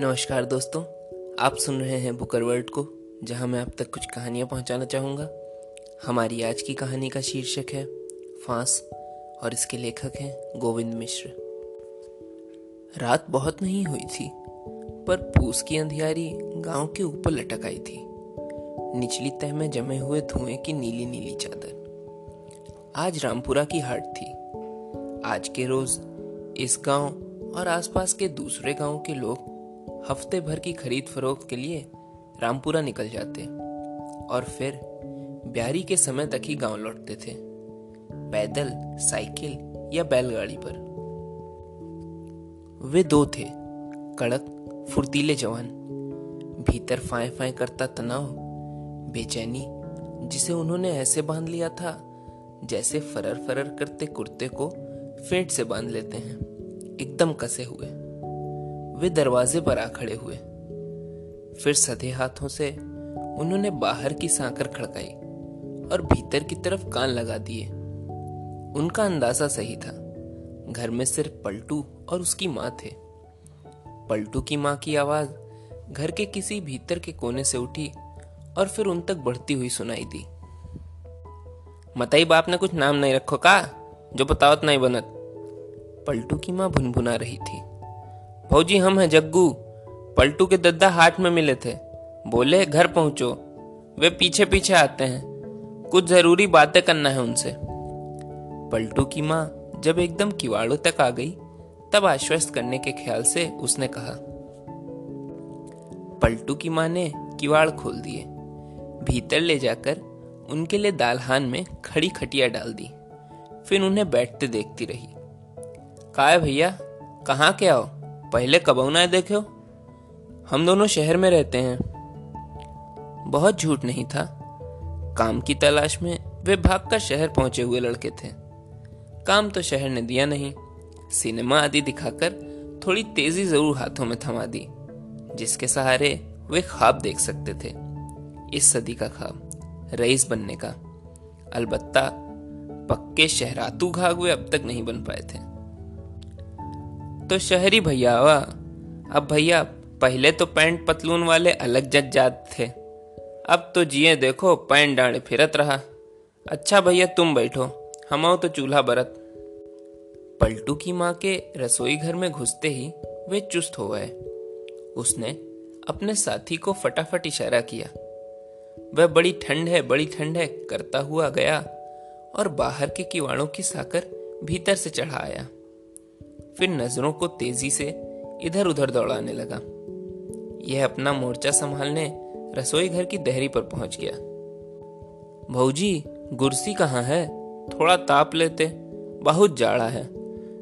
नमस्कार दोस्तों, आप सुन रहे हैं बुकर वर्ल्ड को, जहाँ मैं आप तक कुछ कहानियाँ पहुंचाना चाहूँगा। हमारी आज की कहानी का शीर्षक है, फांस, और इसके लेखक हैं गोविंद मिश्र। रात बहुत नहीं हुई थी, पर पूस की अंधियारी गाँव के ऊपर लटक आई थी। निचली तह में जमे हुए धुएँ की नीली नीली चादर। आज रामपुरा की हाट थी। आज के रोज इस गाँव और आसपास के दूसरे गाँव के लोग हफ़्ते भर की खरीद फरोख्त के लिए रामपुरा निकल जाते और फिर ब्यारी के समय तक ही गाँव लौटते थे। पैदल, साइकिल या बैलगाड़ी पर। वे दो थे, कड़क, फुर्तीले जवान। भीतर फाए फाए करता तनाव, बेचैनी, जिसे उन्होंने ऐसे बाँध लिया था जैसे फरर फरर करते कुर्ते को फेंट से बाँध लेते हैं। एकदम कसे हुए। वे दरवाजे पर आ खड़े हुए। फिर सधे हाथों से उन्होंने बाहर की सांकर खड़काई और भीतर की तरफ़ कान लगा दिए। उनका अंदाज़ा सही था। घर में सिर्फ़ पलटू और उसकी माँ थे। पलटू की माँ की आवाज़ घर के किसी भीतर के कोने से उठी और फिर उन तक बढ़ती हुई सुनाई दी। मतई बाप ने कुछ नाम नहीं रखो का? जो बतावत नहीं बनत। पलटू की माँ भुनभुना रही थी। भौजी हम हैं जग्गू। पलटू के दद्दा हाट में मिले थे। बोले, घर पहुंचो। वे पीछे पीछे आते हैं। कुछ ज़रूरी बातें करना है उनसे। पलटू की माँ जब एकदम किवाड़ों तक आ गई, तब आश्वस्त करने के ख्याल से उसने कहा, पलटू की माँ ने किवाड़ खोल दिए। भीतर ले जाकर उनके लिए दालहान में खड़ी खटिया डाल दी। फिर उन्हें बैठते देखती रही। काय भैया, कहाँ के आओ? पहले कब है? देखे हम दोनों शहर में रहते हैं। बहुत झूठ नहीं था। काम की तलाश में वे भागकर शहर पहुँचे हुए लड़के थे। काम तो शहर ने दिया नहीं। सिनेमा आदि दिखाकर थोड़ी तेज़ी ज़रूर हाथों में थमा दी, जिसके सहारे वे ख्वाब देख सकते थे। इस सदी का ख्वाब, रईस बनने का। अलबत्ता, पक्के शहरातू घाग वे अब तक नहीं बन पाए थे। तो शहरी भैया आवा अब भैया, पहले तो पैंट पतलून वाले अलग जज जात थे। अब तो जिए देखो, पैंट डांडे फिरत रहा। अच्छा भैया, तुम बैठो। हम आओ तो चूल्हा बरत। पलटू की माँ के रसोई घर में घुसते ही वे चुस्त हो गए। उसने अपने साथी को फटाफट इशारा किया। वह बड़ी ठंड है, बड़ी ठंड है, करता हुआ गया और बाहर के किवाड़ों की साकर भीतर से चढ़ा आया। फिर नज़रों को तेज़ी से इधर उधर दौड़ाने लगा। यह अपना मोर्चा संभालने रसोई घर की दहरी पर पहुँच गया। भौजी, गुरसी कहाँ है? थोड़ा ताप लेते, बहुत जाड़ा है।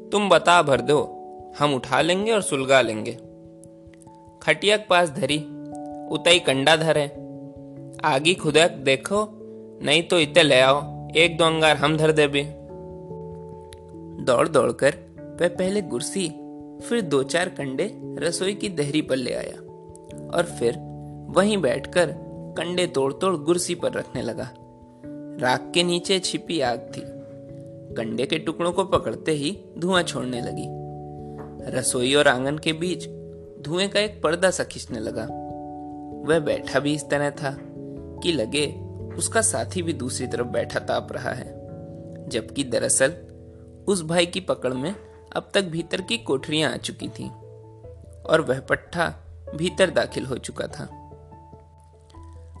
तुम बता भर दो, हम उठा लेंगे और सुलगा लेंगे। खटिया के पास धरी, उतई कंडा धरे। आगी खुदक देखो, नहीं तो इतने ले आओ, एक दो अंगार हम धर दे दौड़ दौड़ कर वह पहले कुर्सी, फिर दो चार कंडे रसोई की दहरी पर ले आया और फिर वहीं बैठकर कंडे तोड़ तोड़ कुर्सी पर रखने लगा। राख के नीचे छिपी आग थी। कंडे के टुकड़ों को पकड़ते ही धुआँ छोड़ने लगी। रसोई और आँगन के बीच धुएँ का एक पर्दा सा खींचने लगा। वह बैठा भी इस तरह था कि लगे उसका साथी भी दूसरी तरफ़ बैठा ताप रहा है, जबकि दरअसल उस भाई की पकड़ में अब तक भीतर की कोठरियाँ आ चुकी थीं और वह पट्टा भीतर दाखिल हो चुका था।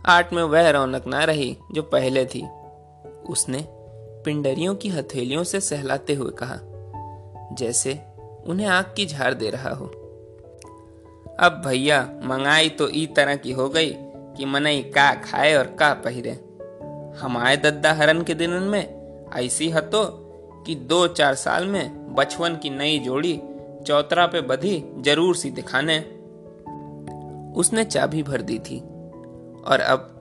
आट में वह रौनक ना रही जो पहले थी। उसने पिंडरियों की हथेलियों से सहलाते हुए कहा, जैसे उन्हें आग की झाड़ दे रहा हो। अब भैया, मंगाई तो ई तरह की हो गई कि मनई का खाए और का पहिरे। हमारे दद्दा हरन के दिन में ऐसी हतो कि दो चार साल में बचवन की नई जोड़ी चौतरा पे बधी ज़रूर सी दिखाने। उसने चाबी भर दी थी और अब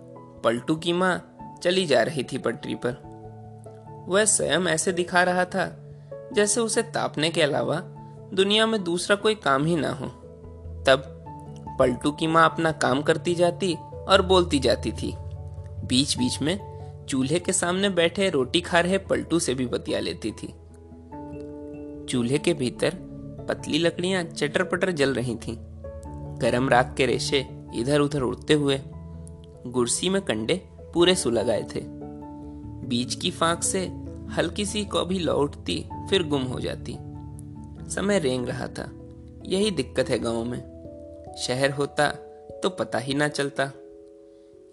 पलटू की माँ चली जा रही थी पटरी पर। वह स्वयं ऐसे दिखा रहा था जैसे उसे तापने के अलावा दुनिया में दूसरा कोई काम ही ना हो। तब पलटू की माँ अपना काम करती जाती और बोलती जाती थी बीच बीच में चूल्हे के सामने बैठे रोटी खा रहे पलटू से भी बतिया लेती थी। चूल्हे के भीतर पतली लकड़ियाँ चटर पटर जल रही थीं। गरम राख के रेशे इधर उधर उड़ते हुए गुरसी में कंडे पूरे सुलगाए थे। बीच की फांक से हल्की सी कभी लौटती फिर गुम हो जाती। समय रेंग रहा था। यही दिक्कत है गाँव में। शहर होता तो पता ही ना चलता।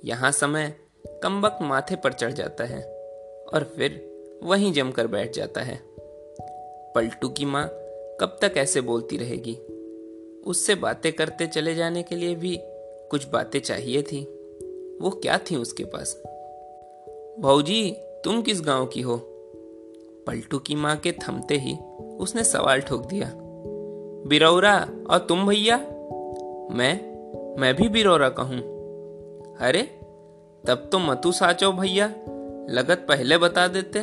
यहाँ समय कम वक्त माथे पर चढ़ जाता है और फिर वहीं जमकर बैठ जाता है। पलटू की माँ कब तक ऐसे बोलती रहेगी? उससे बातें करते चले जाने के लिए भी कुछ बातें चाहिए थी। वो क्या थी उसके पास? भाजी, तुम किस गाँव की हो? पलटू की माँ के थमते ही उसने सवाल ठोक दिया। बिरौरा और तुम भैया? मैं मैं भी बिरौरा का हूँ। अरे, तब तो मतु साचो भैया, लगत पहले बता देते।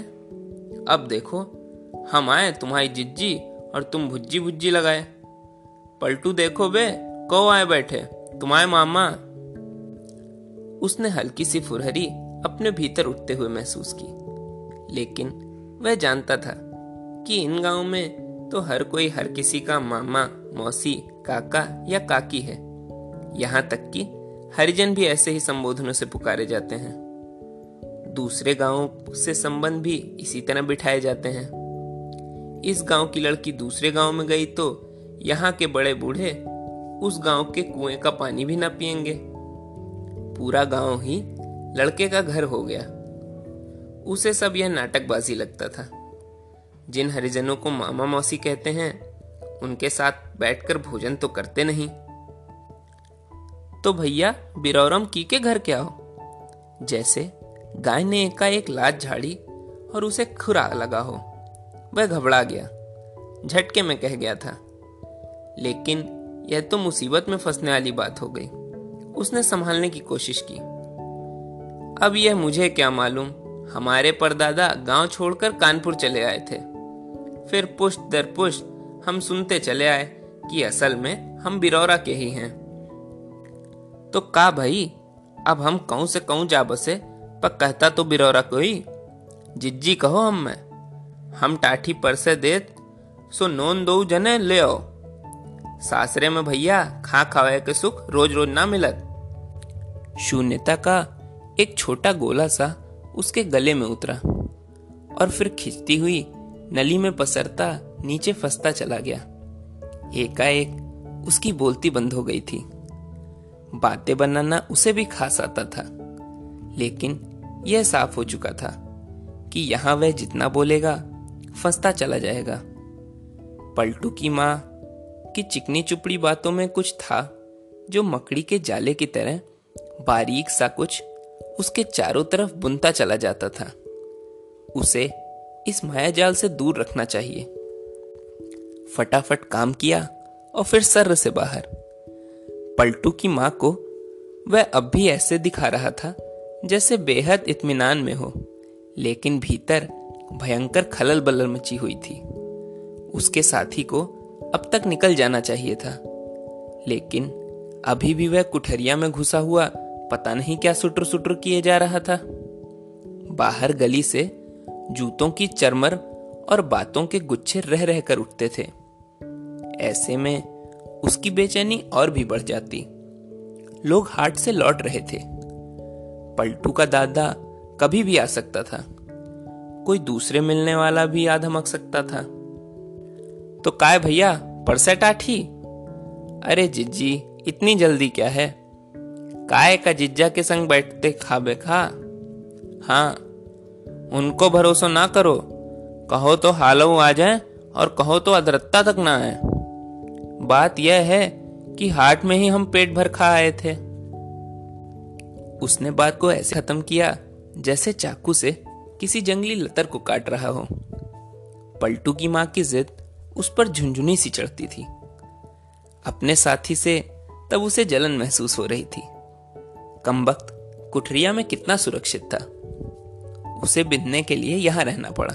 अब देखो हम आए तुम्हारी जिज्जी और तुम भुज्जी भुज्जी लगाए। पलटू देखो बे, कौ आए बैठे? तुम्हारे मामा। उसने हल्की सी फुरहरी अपने भीतर उठते हुए महसूस की। लेकिन वह जानता था कि इन गाँव में तो हर कोई, हर किसी का मामा, मौसी, काका या काकी है। यहाँ तक कि हरिजन भी ऐसे ही संबोधनों से पुकारे जाते हैं। दूसरे गाँवों से संबंध भी इसी तरह बिठाए जाते हैं। इस गाँव की लड़की दूसरे गाँव में गई तो यहाँ के बड़े बूढ़े उस गाँव के कुएँ का पानी भी ना पियेंगे। पूरा गाँव ही लड़के का घर हो गया। उसे सब यह नाटकबाजी लगता था। जिन हरिजनों को मामा मौसी कहते हैं, उनके साथ बैठकर भोजन तो करते नहीं। तो भैया, बिरौरम की के घर क्या हो? जैसे गाय ने एकाएक लात झाड़ी और उसे खुरा लगा हो। वह घबरा गया। झटके में कह गया था, लेकिन यह तो मुसीबत में फंसने वाली बात हो गई। उसने संभालने की कोशिश की। अब यह मुझे क्या मालूम? हमारे परदादा गाँव छोड़कर कानपुर चले आए थे। फिर पुष्ट दर पुष्ट हम सुनते चले आए कि असल में हम बिरौरा के ही हैं। तो का भाई, अब हम कहूँ से कहूँ जा बसे? पर कहता तो बिरौरा कोई? जिज्जी कहो हम में। हम टाठी पर से देत, सो नोन दो जने ले आओ। सासरे में भैया, खा खावे के सुख रोज रोज ना मिलत। शून्यता का एक छोटा गोला सा उसके गले में उतरा और फिर खिंचती हुई नली में पसरता नीचे फंसता चला गया। एकाएक उसकी बोलती बंद हो गई थी। बातें बनाना उसे भी खास आता था, लेकिन यह साफ़ हो चुका था कि यहाँ वह जितना बोलेगा फंसता चला जाएगा। पलटू की माँ की चिकनी चुपड़ी बातों में कुछ था जो मकड़ी के जाले की तरह बारीक सा कुछ उसके चारों तरफ़ बुनता चला जाता था। उसे इस माया जाल से दूर रखना चाहिए। फटाफट काम किया और फिर सर्र से बाहर। पलटू की माँ को वह अब भी ऐसे दिखा रहा था जैसे बेहद इत्मीनान में हो, लेकिन भीतर भयंकर खलल बलल मची हुई थी। उसके साथी को अब तक निकल जाना चाहिए था। लेकिन अभी भी वह कुठरिया में घुसा हुआ पता नहीं क्या सुटर सुटर किए जा रहा था। बाहर गली से जूतों की चरमर और बातों के गुच्छे रह रहकर उठते थे। ऐसे में उसकी बेचैनी और भी बढ़ जाती। लोग हाट से लौट रहे थे। पलटू का दादा कभी भी आ सकता था। कोई दूसरे मिलने वाला भी आ धमक सकता था। तो काय भैया परसे टाठी? अरे जिज्जी, इतनी जल्दी क्या है? काय का जिज्जा के संग बैठते खाबे खा? हाँ उनको भरोसा ना करो। कहो तो हालो आ जाए और कहो तो अदरत्ता तक ना आए। बात यह है कि हाट में ही हम पेट भर खा आए थे। उसने बात को ऐसे खत्म किया जैसे चाकू से किसी जंगली लतर को काट रहा हो। पलटू की माँ की जिद उस पर झुंझुनी सी चढ़ती थी। अपने साथी से तब उसे जलन महसूस हो रही थी। कम वक्त कुठरिया में कितना सुरक्षित था। उसे बिंदने के लिए यहाँ रहना पड़ा।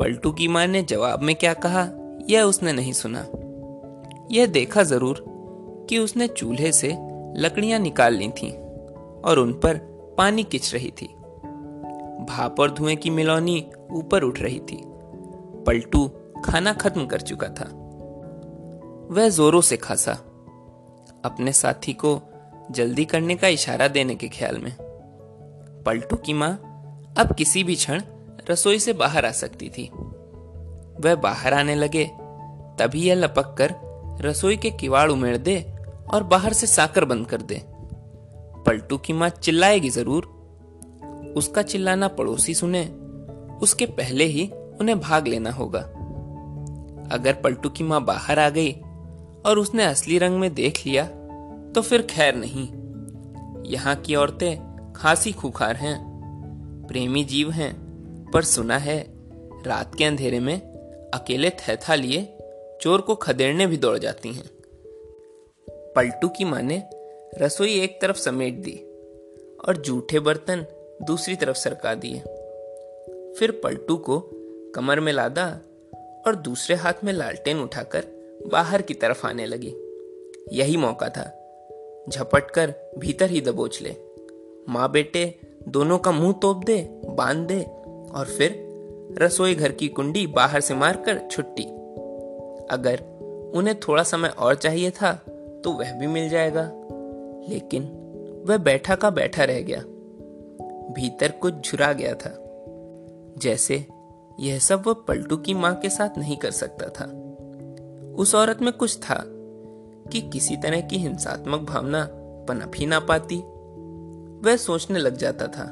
पलटू की माँ ने जवाब में क्या कहा, यह उसने नहीं सुना। यह देखा ज़रूर कि उसने चूल्हे से लकड़ियाँ निकाल ली थीं और उन पर पानी किच रही थी। भाप और धुएँ की मिलौनी ऊपर उठ रही थी। पलटू खाना खत्म कर चुका था। वह जोरों से खासा। अपने साथी को जल्दी करने का इशारा देने के ख्याल में। पलटू की माँ अब किसी भी क्षण रसोई से बाहर आ सकती थी। वह बाहर आने लगे, तभी यह लपक कर रसोई के किवाड़ उमेड़ दे और बाहर से साकर बंद कर दे। पलटू की माँ चिल्लाएगी ज़रूर उसका चिल्लाना पड़ोसी सुने, उसके पहले ही उन्हें भाग लेना होगा। अगर पलटू की माँ बाहर आ गई और उसने असली रंग में देख लिया तो फिर खैर नहीं। यहाँ की औरतें खासी खुखार हैं, प्रेमी जीव हैं, पर सुना है, रात के अंधेरे में अकेले थैथा लिए चोर को खदेड़ने भी दौड़ जाती हैं। पलटू की माँ ने रसोई एक तरफ़ समेट दी और जूठे बर्तन दूसरी तरफ़ सरका दिए। फिर पलटू को कमर में लादा और दूसरे हाथ में लालटेन उठाकर बाहर की तरफ़ आने लगी। यही मौका था। झपट कर भीतर ही दबोच ले। माँ बेटे दोनों का मुँह तोप दे, बाँध दे और फिर रसोई घर की कुंडी बाहर से मारकर छुट्टी। अगर उन्हें थोड़ा समय और चाहिए था तो वह भी मिल जाएगा। लेकिन वह बैठा का बैठा रह गया। भीतर कुछ झुरा गया था। जैसे यह सब वह पलटू की माँ के साथ नहीं कर सकता था। उस औरत में कुछ था कि किसी तरह की हिंसात्मक भावना पनप ही ना पाती। वह सोचने लग जाता था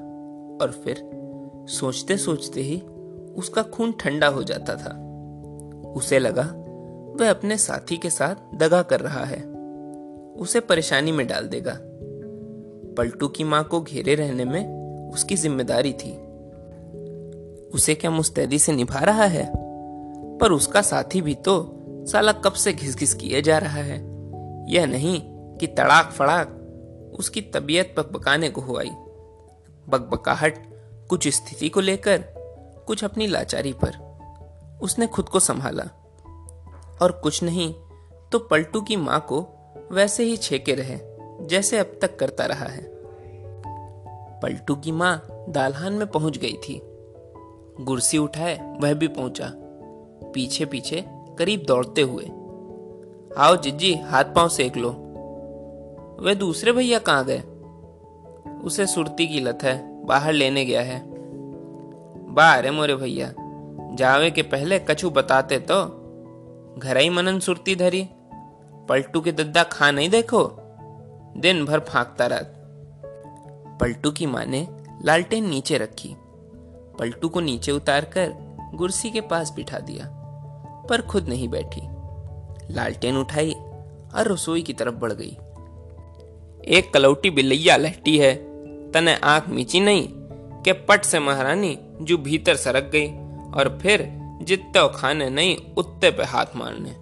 और फिर सोचते सोचते ही उसका खून ठंडा हो जाता था। उसे लगा वह अपने साथी के साथ दगा कर रहा है। उसे परेशानी में डाल देगा। पलटू की माँ को घेरे रहने में उसकी ज़िम्मेदारी थी। उसे क्या मुस्तैदी से निभा रहा है? पर उसका साथी भी तो साला कब से घिस घिस किए जा रहा है। यह नहीं कि तड़ाक फड़ाक उसकी तबीयत बकबकाने को हो आई बकबकाहट कुछ स्थिति को लेकर, कुछ अपनी लाचारी पर। उसने खुद को संभाला। और कुछ नहीं तो पलटू की माँ को वैसे ही छेके रहे, जैसे अब तक करता रहा है। पलटू की माँ दालहान में पहुँच गई थी। गुरसी उठाए, वह भी पहुँचा। पीछे पीछे करीब दौड़ते हुए। आओ जिज्जी, हाथ पाँव सेक लो। वे दूसरे भैया कहाँ गए? उसे सुरती की लत है, बाहर लेने गया है। बा अरे मोरे भैया, जावे के पहले कछु बताते तो। घर ही मनन सुरती धरी, पलटू के दद्दा खा नहीं देखो? दिन भर फांकता रहा पलटू की माँ ने लालटेन नीचे रखी। पलटू को नीचे उतारकर गुरसी के पास बिठा दिया, पर खुद नहीं बैठी। लालटेन उठाई और रसोई की तरफ़ बढ़ गई। एक कलौटी बिलैया लहटी है, तने आँख मीची नहीं के पट से महारानी जो भीतर सरक गई और फिर जितने खाने नहीं उत्ते पे हाथ मारने।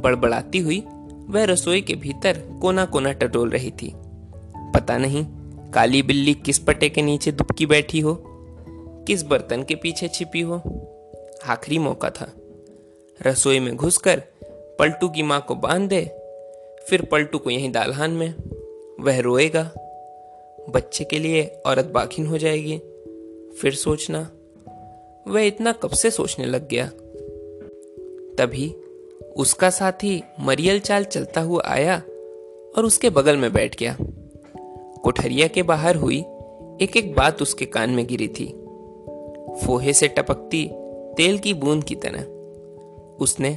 बड़बड़ाती हुई वह रसोई के भीतर कोना कोना टटोल रही थी। पता नहीं काली बिल्ली किस पटे के नीचे दुबकी बैठी हो? किस बर्तन के पीछे छिपी हो? आखिरी मौका था। रसोई में घुसकर पलटू की माँ को बाँध दे, फिर पलटू को यहीं दालहान में। वह रोएगा। बच्चे के लिए औरत बाखिन हो जाएगी। फिर सोचना, वह इतना कब से सोचने लग गया? तभी उसका साथी मरियल चाल चलता हुआ आया और उसके बगल में बैठ गया। कोठरिया के बाहर हुई एक एक बात उसके कान में गिरी थी। फोहे से टपकती तेल की बूंद की तरह। उसने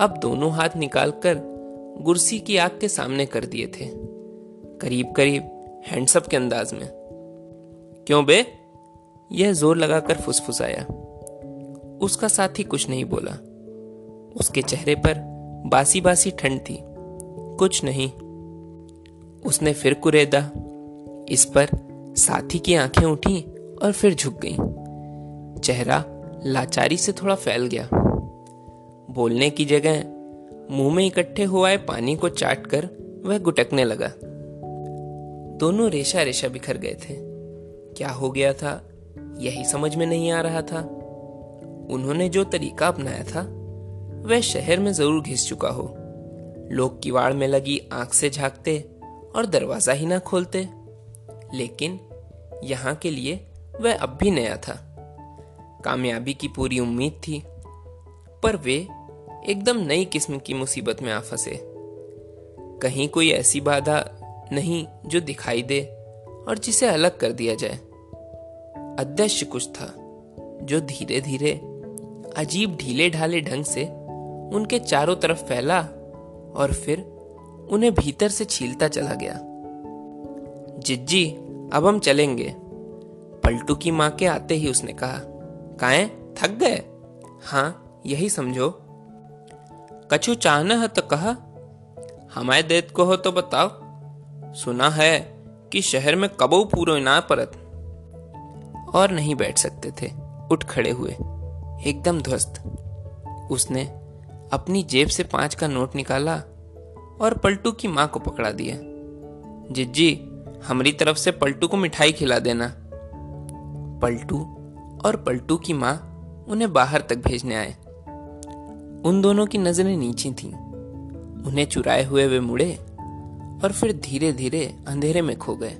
अब दोनों हाथ निकालकर गुरसी की आग के सामने कर दिए थे। करीब करीब हैंडसअप के अंदाज में। क्यों बे? यह ज़ोर लगाकर फुसफुसाया। उसका साथी कुछ नहीं बोला। उसके चेहरे पर बासी बासी ठंड थी। कुछ नहीं। उसने फिर कुरेदा। इस पर साथी की आँखें उठी और फिर झुक गईं। चेहरा लाचारी से थोड़ा फैल गया। बोलने की जगह मुँह में इकट्ठे हुआ पानी को चाट कर वह गुटकने लगा। दोनों रेशा रेशा बिखर गए थे। क्या हो गया था, यही समझ में नहीं आ रहा था। उन्होंने जो तरीका अपनाया था, वह शहर में ज़रूर घिस चुका हो। लोग किवाड़ में लगी आँख से झांकते और दरवाज़ा ही ना खोलते। लेकिन यहाँ के लिए वह अब भी नया था। कामयाबी की पूरी उम्मीद थी, पर वे एकदम नई किस्म की मुसीबत में आ फंसे। कहीं कोई ऐसी बाधा नहीं जो दिखाई दे और जिसे अलग कर दिया जाए। अदृश्य कुछ था, जो धीरे धीरे अजीब ढीले ढाले ढंग से उनके चारों तरफ़ फैला और फिर उन्हें भीतर से छीलता चला गया। जिज्जी, अब हम चलेंगे। पलटू की माँ के आते ही उसने कहा, काए? थक गए? हाँ यही समझो। कछु चाहना है तो कहा। हमारे देत को हो तो बताओ। सुना है कि शहर में कबो पूरो ना परत। और नहीं बैठ सकते थे। उठ खड़े हुए। एकदम ध्वस्त। उसने अपनी जेब से पाँच का नोट निकाला और पलटू की माँ को पकड़ा दिया। जिज्जी, हमारी तरफ़ से पलटू को मिठाई खिला देना। पलटू और पलटू की माँ उन्हें बाहर तक भेजने आए। उन दोनों की नज़रें नीची थीं। उन्हें चुराए हुए वे मुड़े और फिर धीरे धीरे अंधेरे में खो गए।